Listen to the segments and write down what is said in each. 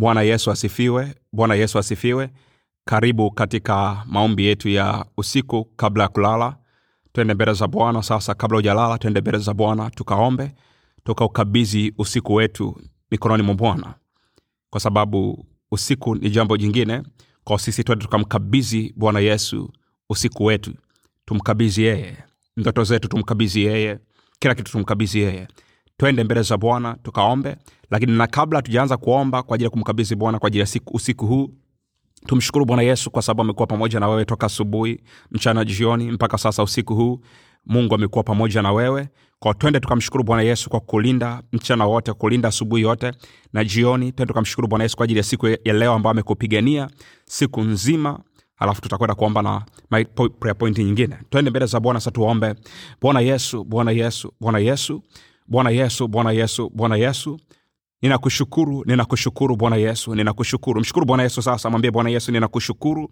bwana yesu asifiwe. Bwana yesu asifiwe. Karibu katika maombi yetu ya usiku kabla ya kulala. Twende mbele za bwana sasa kabla hujalala twende mbele za bwana tukaombe tukaukabidhi usiku wetu mikononi mwa bwana. Kwa sababu usiku ni jambo jingine kwa sisi twende tukamkabidhi bwana yesu usiku wetu. Tumkabidhi yeye. Ndoto zetu tumkabidhi yeye. Kila kitu tumkabidhi yeye. Twende mbele za bwana tukaombe lakini na kabla tujaanza kuomba kwa ajili ya kumkabidhi bwana kwa ajili ya siku, usiku huu tumshukuru bwana yesu kwa sababu amekuwa pamoja na wewe toka asubuhi mchana jioni mpaka sasa usiku huu. Mungu amekuwa pamoja na wewe. Kwa twende tukamshukuru bwana yesu kwa kulinda mchana wote kulinda asubuhi yote na jioni. Twende tukamshukuru bwana yesu kwa ajili ya siku ya leo ambayo amekupigania siku nzima. Alafu tutakwenda kuomba na point nyingine. Twende mbele za bwana sa tuombe. Bwana yesu bwana yesu bwana yesu bwana yesu bwana yesu bwana yesu ninakushukuru ninakushukuru bwana yesu ninakushukuru. Mshukuru bwana yesu sasa mwambie bwana yesu ninakushukuru.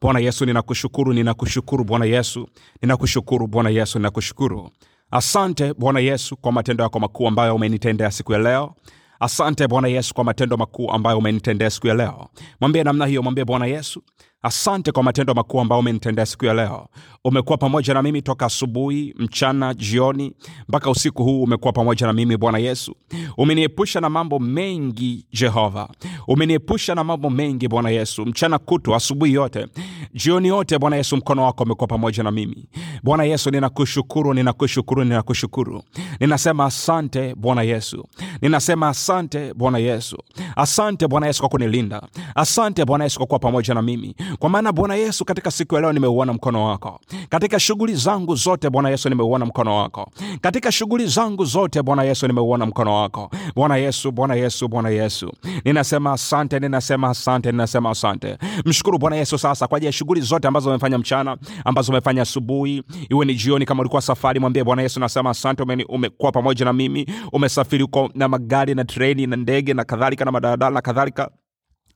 Bwana yesu ninakushukuru ninakushukuru bwana yesu ninakushukuru bwana yesu ninakushukuru. Asante bwana yesu kwa matendo yako makuu ambayo umenitendea siku ya leo. Asante bwana yesu kwa matendo makuu ambayo umenitendea siku ya leo. Mwambie namna hiyo mwambie bwana yesu asante kwa matendo makuu ambayo umenitendea siku ya leo. Umekuwa pamoja na mimi toka asubuhi mchana jioni mpaka usiku huu umekuwa pamoja na mimi bwana yesu. Umeniepusha na mambo mengi jehova. Umeniepusha na mambo mengi bwana yesu. Mchana kutu asubuhi yote jioni yote bwana yesu mkono wako umekuwa pamoja na mimi. Bwana yesu ninakushukuru ninakushukuru ninakushukuru. Ninasema asante bwana yesu. Ninasema asante bwana yesu. Asante bwana yesu kwa kunilinda. Asante bwana yesu kwa kuwa pamoja na mimi. Kwa maana bwana yesu katika siku ya leo nimeuona mkono wako. Katika shughuli zangu zote bwana yesu nimeuona mkono wako. Katika shughuli zangu zote bwana yesu nimeuona mkono wako. Bwana yesu bwana yesu bwana yesu. Ninasema asante ninasema asante ninasema asante. Mshukuru bwana yesu sasa kwa ya shughuli zote ambazo umefanya mchana ambazo umefanya asubuhi. Iwe ni jioni kama ulikuwa safari mwambie bwana yesu nasema asante umekuwa pamoja na mimi. Umesafiri uko na magari na treni na ndege na kadhalika na madaladala na kadhalika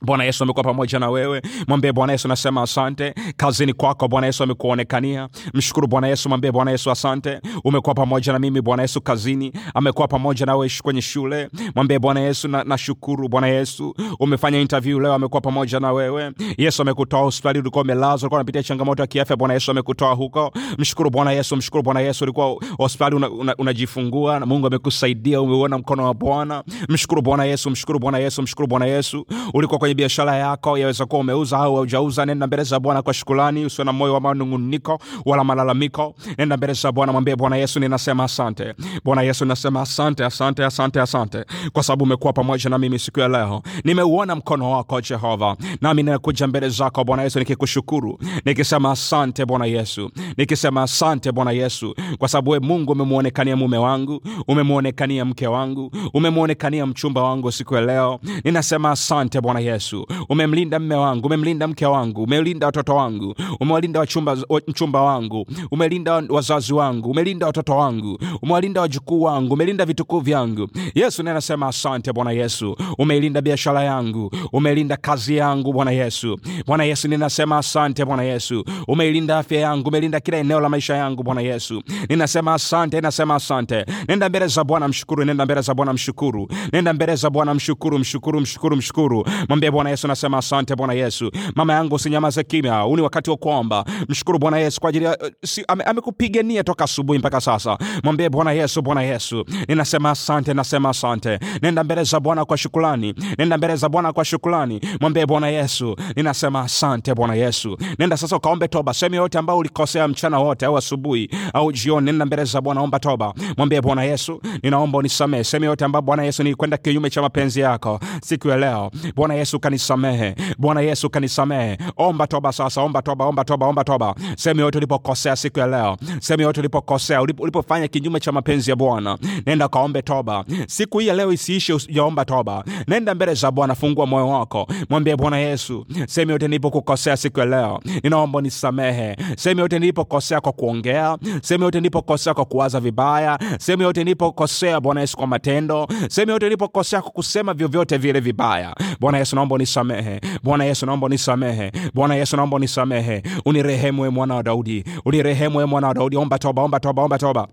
bwana yesu amekuwa pamoja na wewe. Mwambie bwana yesu nasema asante. Kazini kwako bwana yesu amekuonekania. Mshukuru bwana yesu mwambie bwana yesu asante. Umekuwa pamoja na mimi bwana yesu kazini. Amekuwa pamoja nawe kwenye shule. Mwambie bwana yesu na, nashukuru bwana yesu. Umefanya interview leo amekuwa pamoja na wewe. Yesu amekutoa hospitali ulikuwa umelazwa ulikuwa unapitia changamoto ya kiafya. Bwana yesu amekutoa huko. Mshukuru bwana yesu mshukuru bwana yesu ulikuwa hospitali unajifungua una, una na mungu amekusaidia umeuona mkono wa bwana. Mshukuru bwana yesu mshukuru bwana yesu mshukuru bwana yesu. Ulikuwa kwenye biashara yako yaweza kuwa umeuza au haujauza nenda mbele za bwana kwa shukrani, usiwe na moyo wa manunguniko wala malalamiko. Nenda mbele za bwana mwambie bwana yesu ninasema asante. Bwana yesu ninasema asante asante asante asante kwa sababu umekuwa pamoja na mimi siku ya leo. Nimeuona mkono wako jehova nami ninakuja mbele zako bwana yesu nikikushukuru nikisema asante bwana yesu nikisema asante bwana yesu kwa sababu we mungu umemwonekania mume wangu umemwonekania mke wangu umemwonekania mchumba wangu siku ya leo. Ninasema asante bwana yesu umemlinda mme wangu umemlinda mke wangu umelinda watoto wangu umewalinda wachumba, mchumba wangu umelinda wazazi wangu umelinda watoto wangu umewalinda wajukuu wangu umelinda vitukuu vyangu. Yesu ninasema asante bwana yesu. Umeilinda biashara yangu umeilinda kazi yangu bwana yesu. Bwana yesu ninasema asante bwana yesu. Umeilinda afya yangu umeilinda kila eneo la maisha yangu bwana yesu. Ninasema asante ninasema asante. Nenda mbele za bwana mshukuru. Nenda mbele za bwana mshukuru. Nenda mbele za bwana mshukuru mshukuru mshukuru mshukuru. Mwambie bwana yesu nasema asante bwana yesu. Mama yangu usinyamaze kimya. Huu ni wakati wa kuomba. Mshukuru bwana yesu kwa ajili ya si, amekupigania ame- toka asubuhi mpaka sasa. Mwambie bwana yesu bwana yesu ninasema asante nasema asante. Nenda mbele za bwana kwa shukulani nenda mbele za bwana kwa shukulani mwambie bwana yesu ninasema asante bwana yesu. Nenda sasa ukaombe toba. Sehemu yote ambayo ulikosea mchana wote au asubuhi au jioni nenda mbele za bwana omba toba. Mwambie bwana yesu ninaomba unisamehe. Sehemu yote ambayo bwana yesu nilikwenda kinyume cha mapenzi yako siku ya leo. Bwana yesu kanisamehe. Bwana yesu kanisamehe. Omba toba sasa omba toba omba toba omba toba. Sehemu yote ulipokosea siku ya leo. Sehemu yote ulipokosea. Ulipofanya kinyume cha mapenzi ya bwana. Nenda kaombe toba. Siku hii ya leo isiishe ujaomba toba. Nenda mbele za bwana fungua moyo wako. Mwambie bwana yesu sehemu yote nilipokukosea siku ya leo. Ninaomba nisamehe sehemu yote nilipokosea kwa kuongea. Sehemu yote nilipokosea kwa kuwaza vibaya. Sehemu yote nilipokosea bwana yesu kwa matendo. Sehemu yote nilipokosea kwa kusema vyovyote vile vibaya. Bwana yesu naomba unisamehe. Bwana yesu naomba unisamehe. Bwana yesu naomba unisamehe. Unirehemu e mwana wa daudi. Unirehemu e mwana wa daudi. Omba toba omba toba omba toba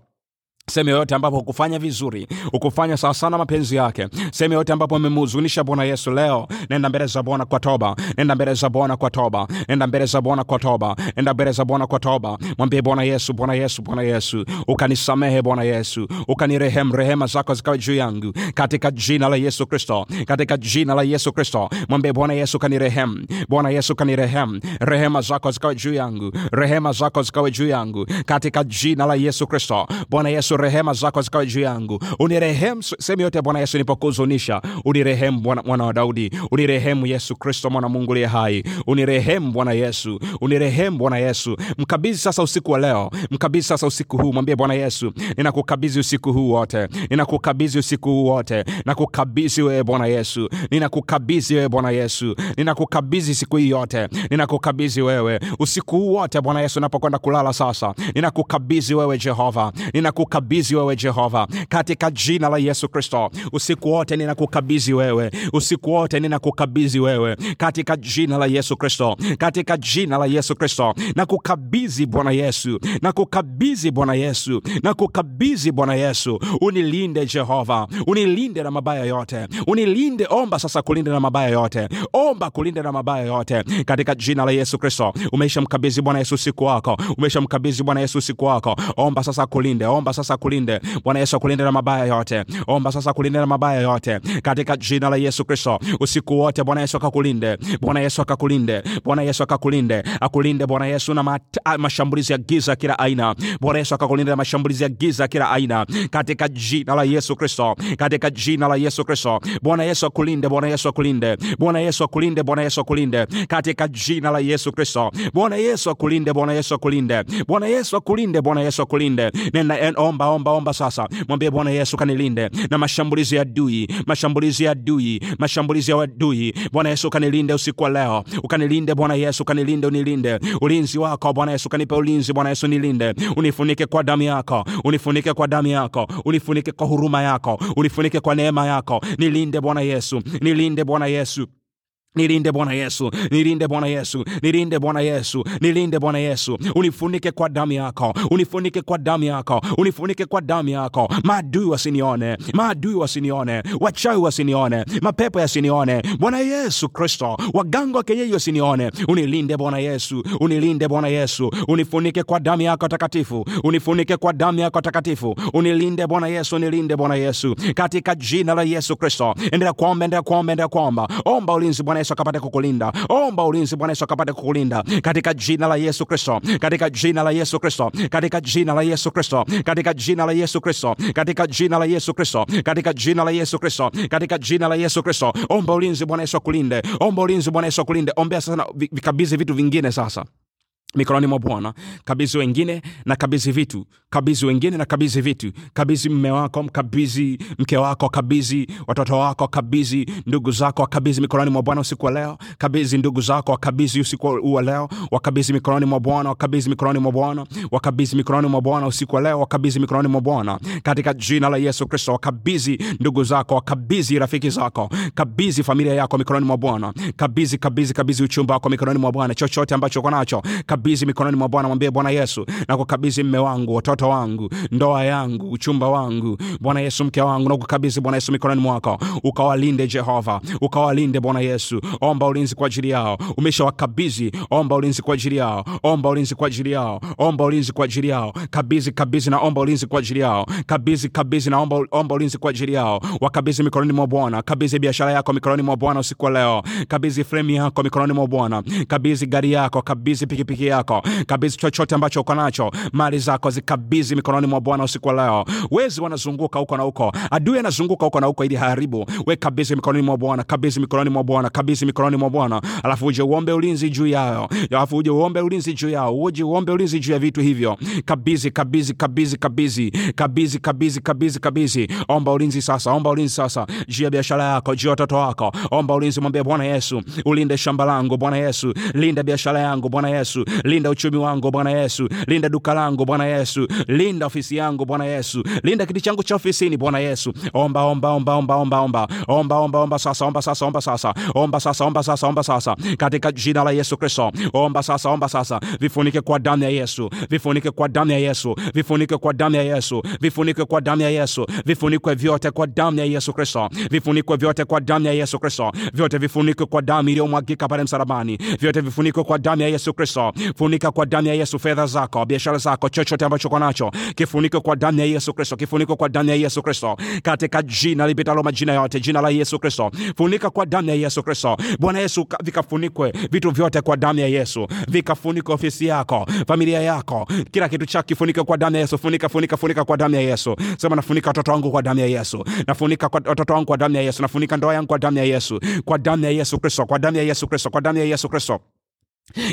sehemu yoyote ambapo hukufanya vizuri hukufanya sawa mapenzi yake. Sehemu yoyote ambapo amemhuzunisha bwana yesu leo nenda mbele za bwana kwa toba. Nenda mbele za bwana kwa toba. Nenda mbele za bwana kwa toba. Nenda mbele za bwana kwa toba. Mwambie bwana yesu bwana yesu bwana yesu. Ukanisamehe bwana yesu. Ukanirehemu rehema zako zikawe juu yangu. Katika jina la yesu kristo. Katika jina la yesu kristo. Mwambie bwana yesu kanirehemu bwana yesu kanirehemu rehema zako zikawe juu yangu. Rehema zako zikawe juu yangu. Katika jina la yesu kristo. Bwana yesu rehema zako zikawe juu yangu. Unirehemu sehemu yote bwana yesu nilipokuhuzunisha, unirehemu mwana wa daudi. Unirehemu yesu kristo mwana wa mungu liye hai. Unirehemu bwana yesu. Unirehemu bwana yesu. Mkabidhi sasa usiku wa leo. Mkabidhi sasa usiku huu. Mwambie bwana yesu ninakukabidhi usiku huu wote. Ninakukabidhi usiku huu wote. Nakukabidhi wewe bwana yesu. Ninakukabidhi wewe bwana yesu. Ninakukabidhi siku hii yote. Ninakukabidhi wewe. Usiku huu wote bwana yesu napokwenda kulala sasa ninakukabidhi wewe jehova. Ninakukabidhi wewe jehova katika jina la yesu kristo. Usiku wote ninakukabidhi wewe. Usiku wote ninakukabidhi wewe. Katika jina la yesu kristo katika jina la yesu kristo nakukabidhi bwana yesu. Nakukabidhi bwana yesu. Nakukabidhi bwana yesu. Unilinde jehova. Unilinde na mabaya yote. Unilinde omba sasa kulinde na mabaya yote. Omba kulinde na mabaya yote. Katika jina la yesu kristo umeisha mkabidhi bwana yesu usiku wako. Umeisha mkabidhi bwana yesu usiku wako. Omba sasa kulinde. Omba sasa kulinde bwana yesu akulinde na mabaya yote omba sasa kulinde na mabaya yote katika jina la yesu kristo usiku wote bwana yesu akakulinde bwana yesu akakulinde bwana yesu akakulinde akulinde bwana yesu na ah, mashambulizi ya giza kila aina bwana yesu akakulinde na mashambulizi ya giza kila aina katika jina la yesu kristo katika jina la yesu kristo bwana yesu akulinde bwana yesu akulinde bwana yesu akulinde bwana yesu akulinde katika jina la yesu kristo bwana yesu akulinde bwana yesu akulinde bwana yesu akulinde bwana yesu akulinde nenda en- omba omba omba sasa. Mwambie bwana yesu kanilinde na mashambulizi ya adui mashambulizi ya adui mashambulizi ya adui. Bwana yesu kanilinde usiku wa leo. Ukanilinde bwana yesu kanilinde unilinde. Ulinzi wako bwana yesu kanipe ulinzi bwana yesu nilinde. Unifunike kwa damu yako unifunike kwa damu yako unifunike kwa huruma yako unifunike kwa neema yako. Nilinde bwana yesu nilinde bwana yesu nilinde bwana yesu nilinde bwana yesu nilinde bwana yesu nilinde bwana yesu. Unifunike kwa damu yako unifunike kwa damu yako unifunike kwa damu yako. Maadui wasinione maadui wasinione wachawi wasinione mapepo yasinione. Bwana yesu kristo waganga wa kienyeji wasinione. Unilinde bwana yesu unilinde bwana yesu. Unifunike kwa damu yako takatifu unifunike kwa damu yako takatifu. Unilinde bwana yesu unilinde bwana yesu. Katika jina la yesu kristo endelea kuomba endelea kuomba endelea kuomba. Omba ulinzi bwana yesu akapate kukulinda. Omba ulinzi bwana yesu akapate kukulinda. Katika jina la yesu kristo katika jina la yesu kristo katika jina la yesu kristo katika jina la yesu kristo katika jina la yesu kristo katika jina la yesu kristo katika jina la yesu kristo. Omba ulinzi bwana yesu akulinde omba ulinzi bwana yesu akulinde ombea sasa vikabidhi vitu vingine sasa mikononi mwa bwana. Kabizi wengine na kabizi vitu. Kabizi wengine na kabizi vitu. Kabizi mme wako mkabizi mke wako kabizi watoto wako kabizi ndugu zako wakabizi mikononi mwa bwana usiku wa leo. Kabizi ndugu zako wakabizi usiku wa leo. Wakabizi mikononi mwa bwana wakabizi mikononi mwa bwana. Wakabizi mikononi mwa bwana usiku wa leo. Wakabizi mikononi mwa bwana. Katika jina la yesu kristo wakabizi ndugu zako wakabizi rafiki zako. Kabizi familia yako mikononi mwa bwana. Kabizi kabizi kabizi uchumba wako mikononi mwa bwana. Chochote ambacho uko nacho. Kabizi mikononi mwa bwana. Mwambie bwana yesu na kukabidhi mme wangu watoto wangu ndoa yangu uchumba wangu. Bwana yesu mke wangu na kukabidhi bwana yesu mikononi mwako. Ukawalinde jehova ukawalinde bwana yesu. Omba ulinzi kwa ajili yao. Umeshawakabidhi omba ulinzi kwa ajili yao. Omba ulinzi kwa ajili yao. Omba ulinzi kwa ajili yao. Kabizi kabizi na omba ulinzi kwa ajili yao. Kabizi kabizi na omba, omba ulinzi kwa ajili yao. Wakabidhi mikononi mwa bwana. Kabizi biashara yako mikononi mwa bwana usiku wa leo. Kabizi fremu yako mikononi mwa bwana. Kabizi gari yako. Kabizi pikipiki yako. kabizi chochote ambacho uko nacho, mali zako zikabizi mikononi mwa Bwana usiku wa leo. Wezi wanazunguka huko na huko, adui anazunguka huko na huko ili haribu. We kabidhi mikononi mwa Bwana, kabidhi mikononi mwa Bwana, kabidhi mikononi mwa Bwana, alafu uje uombe ulinzi juu yao, alafu uje uombe ulinzi juu yao, uje uombe ulinzi juu ya vitu hivyo. Kabidhi, kabidhi, kabidhi, kabidhi, kabidhi, kabidhi, kabidhi, kabidhi. Omba ulinzi sasa, omba ulinzi sasa juu ya biashara yako, juu ya watoto wako. Omba ulinzi, mwambie Bwana Yesu, ulinde shamba langu Bwana Yesu, linda biashara yangu Bwana Yesu, linda uchumi wangu bwana yesu. Linda duka langu bwana yesu. Linda ofisi yangu bwana yesu. Linda kiti changu cha ofisini bwana yesu. Omba omba omba omba omba omba. Omba omba omba sasa omba sasa omba sasa. Omba sasa omba sasa omba sasa. Katika jina la yesu kristo. Omba sasa omba sasa. Vifunike kwa damu ya yesu. Vifunike kwa damu ya yesu. Vifunike kwa damu ya yesu. Vifunike kwa damu ya yesu. Vifunikwe vyote kwa damu ya yesu kristo. Vifunikwe vyote kwa damu ya yesu kristo. Vyote vifunikwe kwa damu iliyomwagika pale msalabani. Vyote vifunikwe kwa damu ya yesu kristo funika kwa damu ya yesu fedha zako biashara zako chochote ambacho uko nacho kifunike kwa damu ya yesu kristo kifunike kwa damu ya yesu kristo katika jina lipitalo majina yote jina la yesu kristo funika kwa damu ya yesu kristo bwana yesu vikafunikwe vitu vyote kwa damu ya yesu vikafunike ofisi yako familia yako kila kitu chako kifunike kwa damu ya yesu funika funika funika kwa damu ya yesu sema nafunika watoto wangu kwa damu ya yesu nafunika watoto wangu kwa damu ya yesu nafunika ndoa yangu kwa damu ya yesu kwa damu ya yesu kristo kwa damu ya yesu kristo kwa damu ya yesu kristo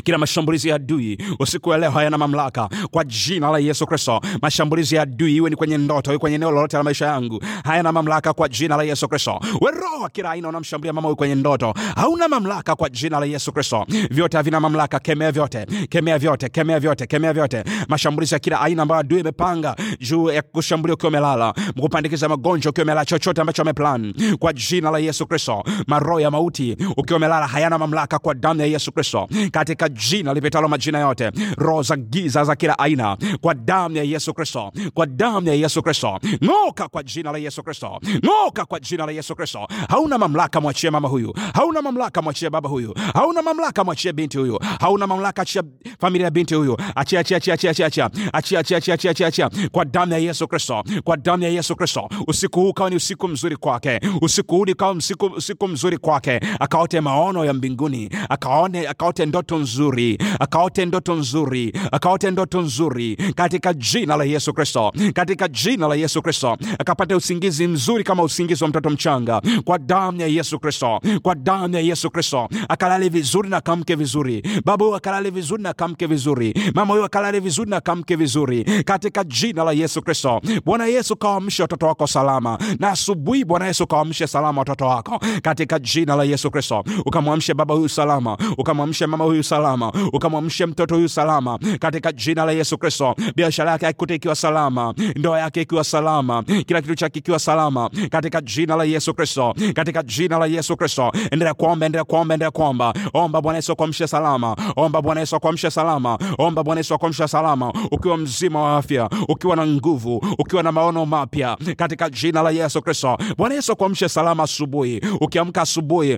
kila mashambulizi ya adui usiku wa leo hayana mamlaka. Kwa jina la yesu kristo mashambulizi ya adui iwe ni kwenye ndoto iwe kwenye eneo lolote la maisha yangu hayana mamlaka kwa jina la yesu kristo. We roho wa kila aina unamshambulia mama kwenye ndoto hauna mamlaka kwa jina la yesu kristo. Vyote havina mamlaka kemea vyote kemea vyote kemea vyote kemea vyote. Mashambulizi ya kila aina ambayo adui imepanga juu ya kushambulia ukiwa umelala kupandikiza magonjwa ukiwa umelala chochote ambacho ameplan kwa jina la yesu kristo. Maroho ya mauti ukiwa umelala hayana mamlaka kwa damu ya yesu kristo katika jina lipitalo majina yote. Roho za giza za kila aina kwa damu ya yesu kristo kwa damu ya yesu kristo. Ng'oka kwa jina la yesu kristo. Ng'oka kwa jina la yesu kristo. Hauna mamlaka mwachie mama huyu. Hauna mamlaka mwachie baba huyu. Hauna mamlaka mwachie binti huyu. Hauna mamlaka achia familia ya binti huyu. Achia achia achia achia achia achia achia achia achia achia kwa damu ya yesu kristo. Kwa damu ya yesu kristo. Usiku huu kawa ni usiku mzuri kwake. Usiku huu ukawa usiku, usiku mzuri kwake. Akaote maono ya mbinguni. Akaone akaote ndoto nzuri akaote ndoto nzuri akaote ndoto nzuri katika jina la yesu kristo katika jina la yesu kristo akapata usingizi mzuri kama usingizi wa mtoto mchanga kwa damu ya yesu kristo kwa damu ya yesu kristo akalale vizuri na kamke vizuri baba huyu akalale vizuri na kamke vizuri mama huyo akalale vizuri na kamke vizuri katika jina la yesu kristo. Bwana yesu kawaamshe watoto wako salama na asubuhi bwana yesu kawaamshe salama watoto wako katika jina la yesu kristo. Ukamwamshe baba huyu salama ukamwamshe mama huyu salama ukamwamshe mtoto huyu salama katika jina la yesu kristo. Biashara yake akute ikiwa salama ndoa yake ikiwa salama kila kitu chake ikiwa salama katika jina la yesu kristo katika jina la yesu kristo. Endelea kuomba endelea kuomba endelea kuomba. Omba bwana yesu akuamshe salama omba bwana yesu akuamshe salama omba bwana yesu akuamshe salama ukiwa mzima wa afya ukiwa na nguvu ukiwa na maono mapya katika jina la yesu kristo. Bwana yesu akuamshe salama asubuhi ukiamka asubuhi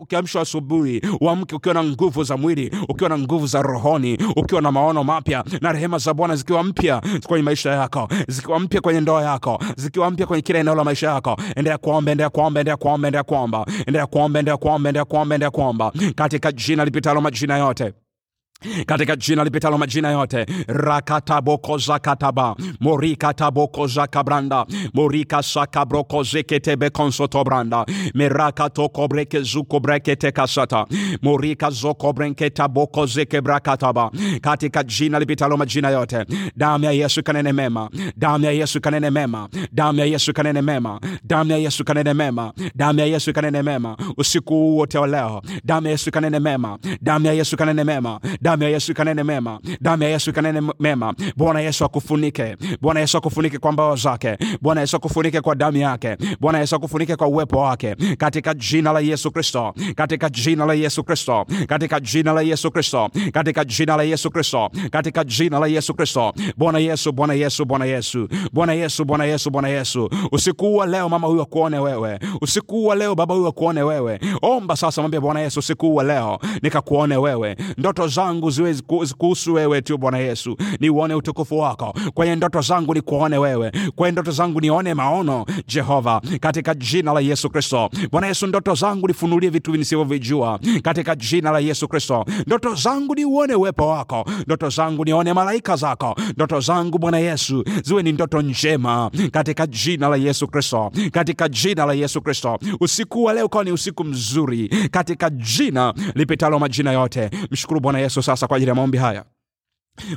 ukiamshwa asubuhi uamke ukiwa na nguvu za mwili kweli, ukiwa na nguvu za rohoni, ukiwa na maono mapya na rehema za Bwana zikiwa mpya kwenye maisha yako, zikiwa mpya kwenye ndoa yako, zikiwa mpya kwenye kila eneo la maisha yako. Endelea kuomba, endelea kuomba, endelea kuomba, endelea kuomba, endelea kuomba, endelea kuomba, endelea kuomba, endelea kuomba katika jina lipitalo majina yote katika jina lipitalo majina yote rakatabokozakataba morikatabokozakabranda morikasakabrokozeketebekonsotobranda merakatokobrekezukobreketekasata morikazokobrenketabokozekebrakataba katika jina lipitalo majina yote damu ya yesu kanene mema damu ya yesu kanene mema damu ya yesu kanene mema damu ya yesu kanene mema damu ya yesu kanene mema. Usiku wote wa damu ya yesu kanene mema damu ya yesu kanene mema ya yesu ikanene mema. Damu ya yesu ikanene mema. Bwana yesu akufunike. Bwana yesu akufunike kwa mbawa zake. Bwana yesu akufunike kwa damu yake. Bwana yesu akufunike kwa uwepo wake. Katika jina la yesu kristo. Katika jina la yesu kristo. Katika jina la yesu kristo. Katika jina la yesu kristo. Katika jina la yesu kristo. Bwana yesu bwana yesu bwana yesu. Bwana yesu bwana yesu bwana yesu. Usiku wa leo mama huyu akuone wewe. Usiku wa leo baba huyu akuone wewe. Omba sasa mwambie bwana yesu usiku wa leo nikakuone wewe. Ndoto zangu ziwe kuhusu wewe tu bwana yesu. Niuone utukufu wako. Kwenye ndoto zangu nikuone wewe. Kwenye ndoto zangu nione maono jehova katika jina la yesu kristo. Bwana yesu ndoto zangu nifunulie vitu nisivyovijua. Katika jina la yesu kristo. Ndoto zangu niuone uwepo wako. Ndoto zangu nione malaika zako. Ndoto zangu bwana yesu ziwe ni ndoto njema. Katika jina la yesu kristo. Katika jina la yesu kristo. Usiku wa leo ukawa ni usiku mzuri. Katika jina lipitalo majina yote. Mshukuru bwana yesu sasa kwa ajili ya maombi haya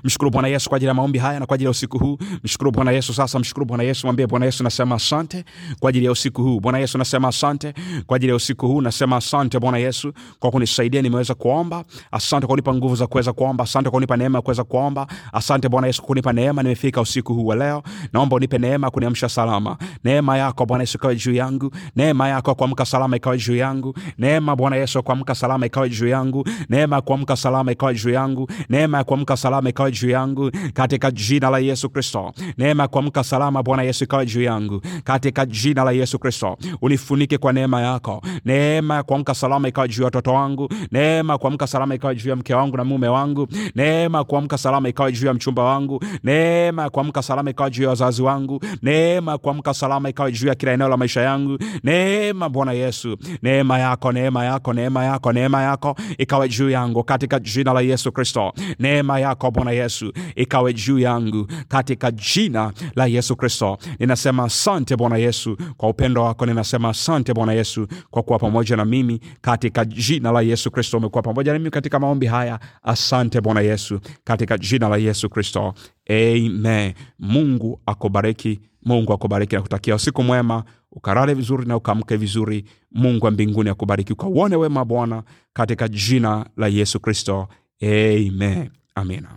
mshukuru bwana yesu kwa ajili ya maombi haya na kwa ajili ya usiku huu. Mshukuru bwana yesu sasa mshukuru bwana yesu mwambie bwana yesu nasema asante kwa ajili ya usiku huu. Bwana yesu nasema asante kwa ajili ya usiku huu. Nasema asante bwana yesu kwa kunisaidia nimeweza kuomba. Asante kwa kunipa nguvu za kuweza kuomba. Asante kwa kunipa neema ya kuweza kuomba. Asante bwana yesu kwa kunipa neema nimefika usiku huu wa leo. Naomba unipe neema kuniamsha salama. Neema yako bwana yesu ikawe juu yangu. Neema yako ya kuamka salama ikawe juu yangu. Neema bwana yesu kuamka salama ikawe juu yangu. Neema ya kuamka salama ikawe juu yangu. Neema ya kuamka salama ikawe juu yangu katika jina la yesu kristo. Neema ya kuamka salama bwana yesu ikawe juu yangu katika jina la yesu kristo. Unifunike kwa neema yako. Neema ya kuamka salama ikawe juu ya watoto wangu. Neema ya kuamka salama ikawe juu ya mke wangu na mume wangu. Neema ya kuamka salama ikawe juu ya mchumba wangu. Neema ya kuamka salama ikawe juu ya wazazi wangu. Neema ya kuamka salama ikawe juu ya kila eneo la maisha yangu. Neema bwana yesu neema yako neema yako neema yako neema yako ikawe juu yangu katika jina la yesu kristo. Neema yako bwana yesu ikawe juu yangu katika jina la yesu kristo. Ninasema asante bwana yesu kwa upendo wako. Ninasema asante bwana yesu kwa kuwa pamoja na mimi katika jina la yesu kristo. Umekuwa pamoja na mimi katika maombi haya. Asante bwana yesu katika jina la yesu kristo. Amen. Mungu akubariki. Mungu akubariki na kutakia usiku mwema. Ukarare vizuri na ukaamke vizuri. Mungu wa mbinguni akubariki ukauone wema bwana katika jina la yesu kristo. Amen. Amina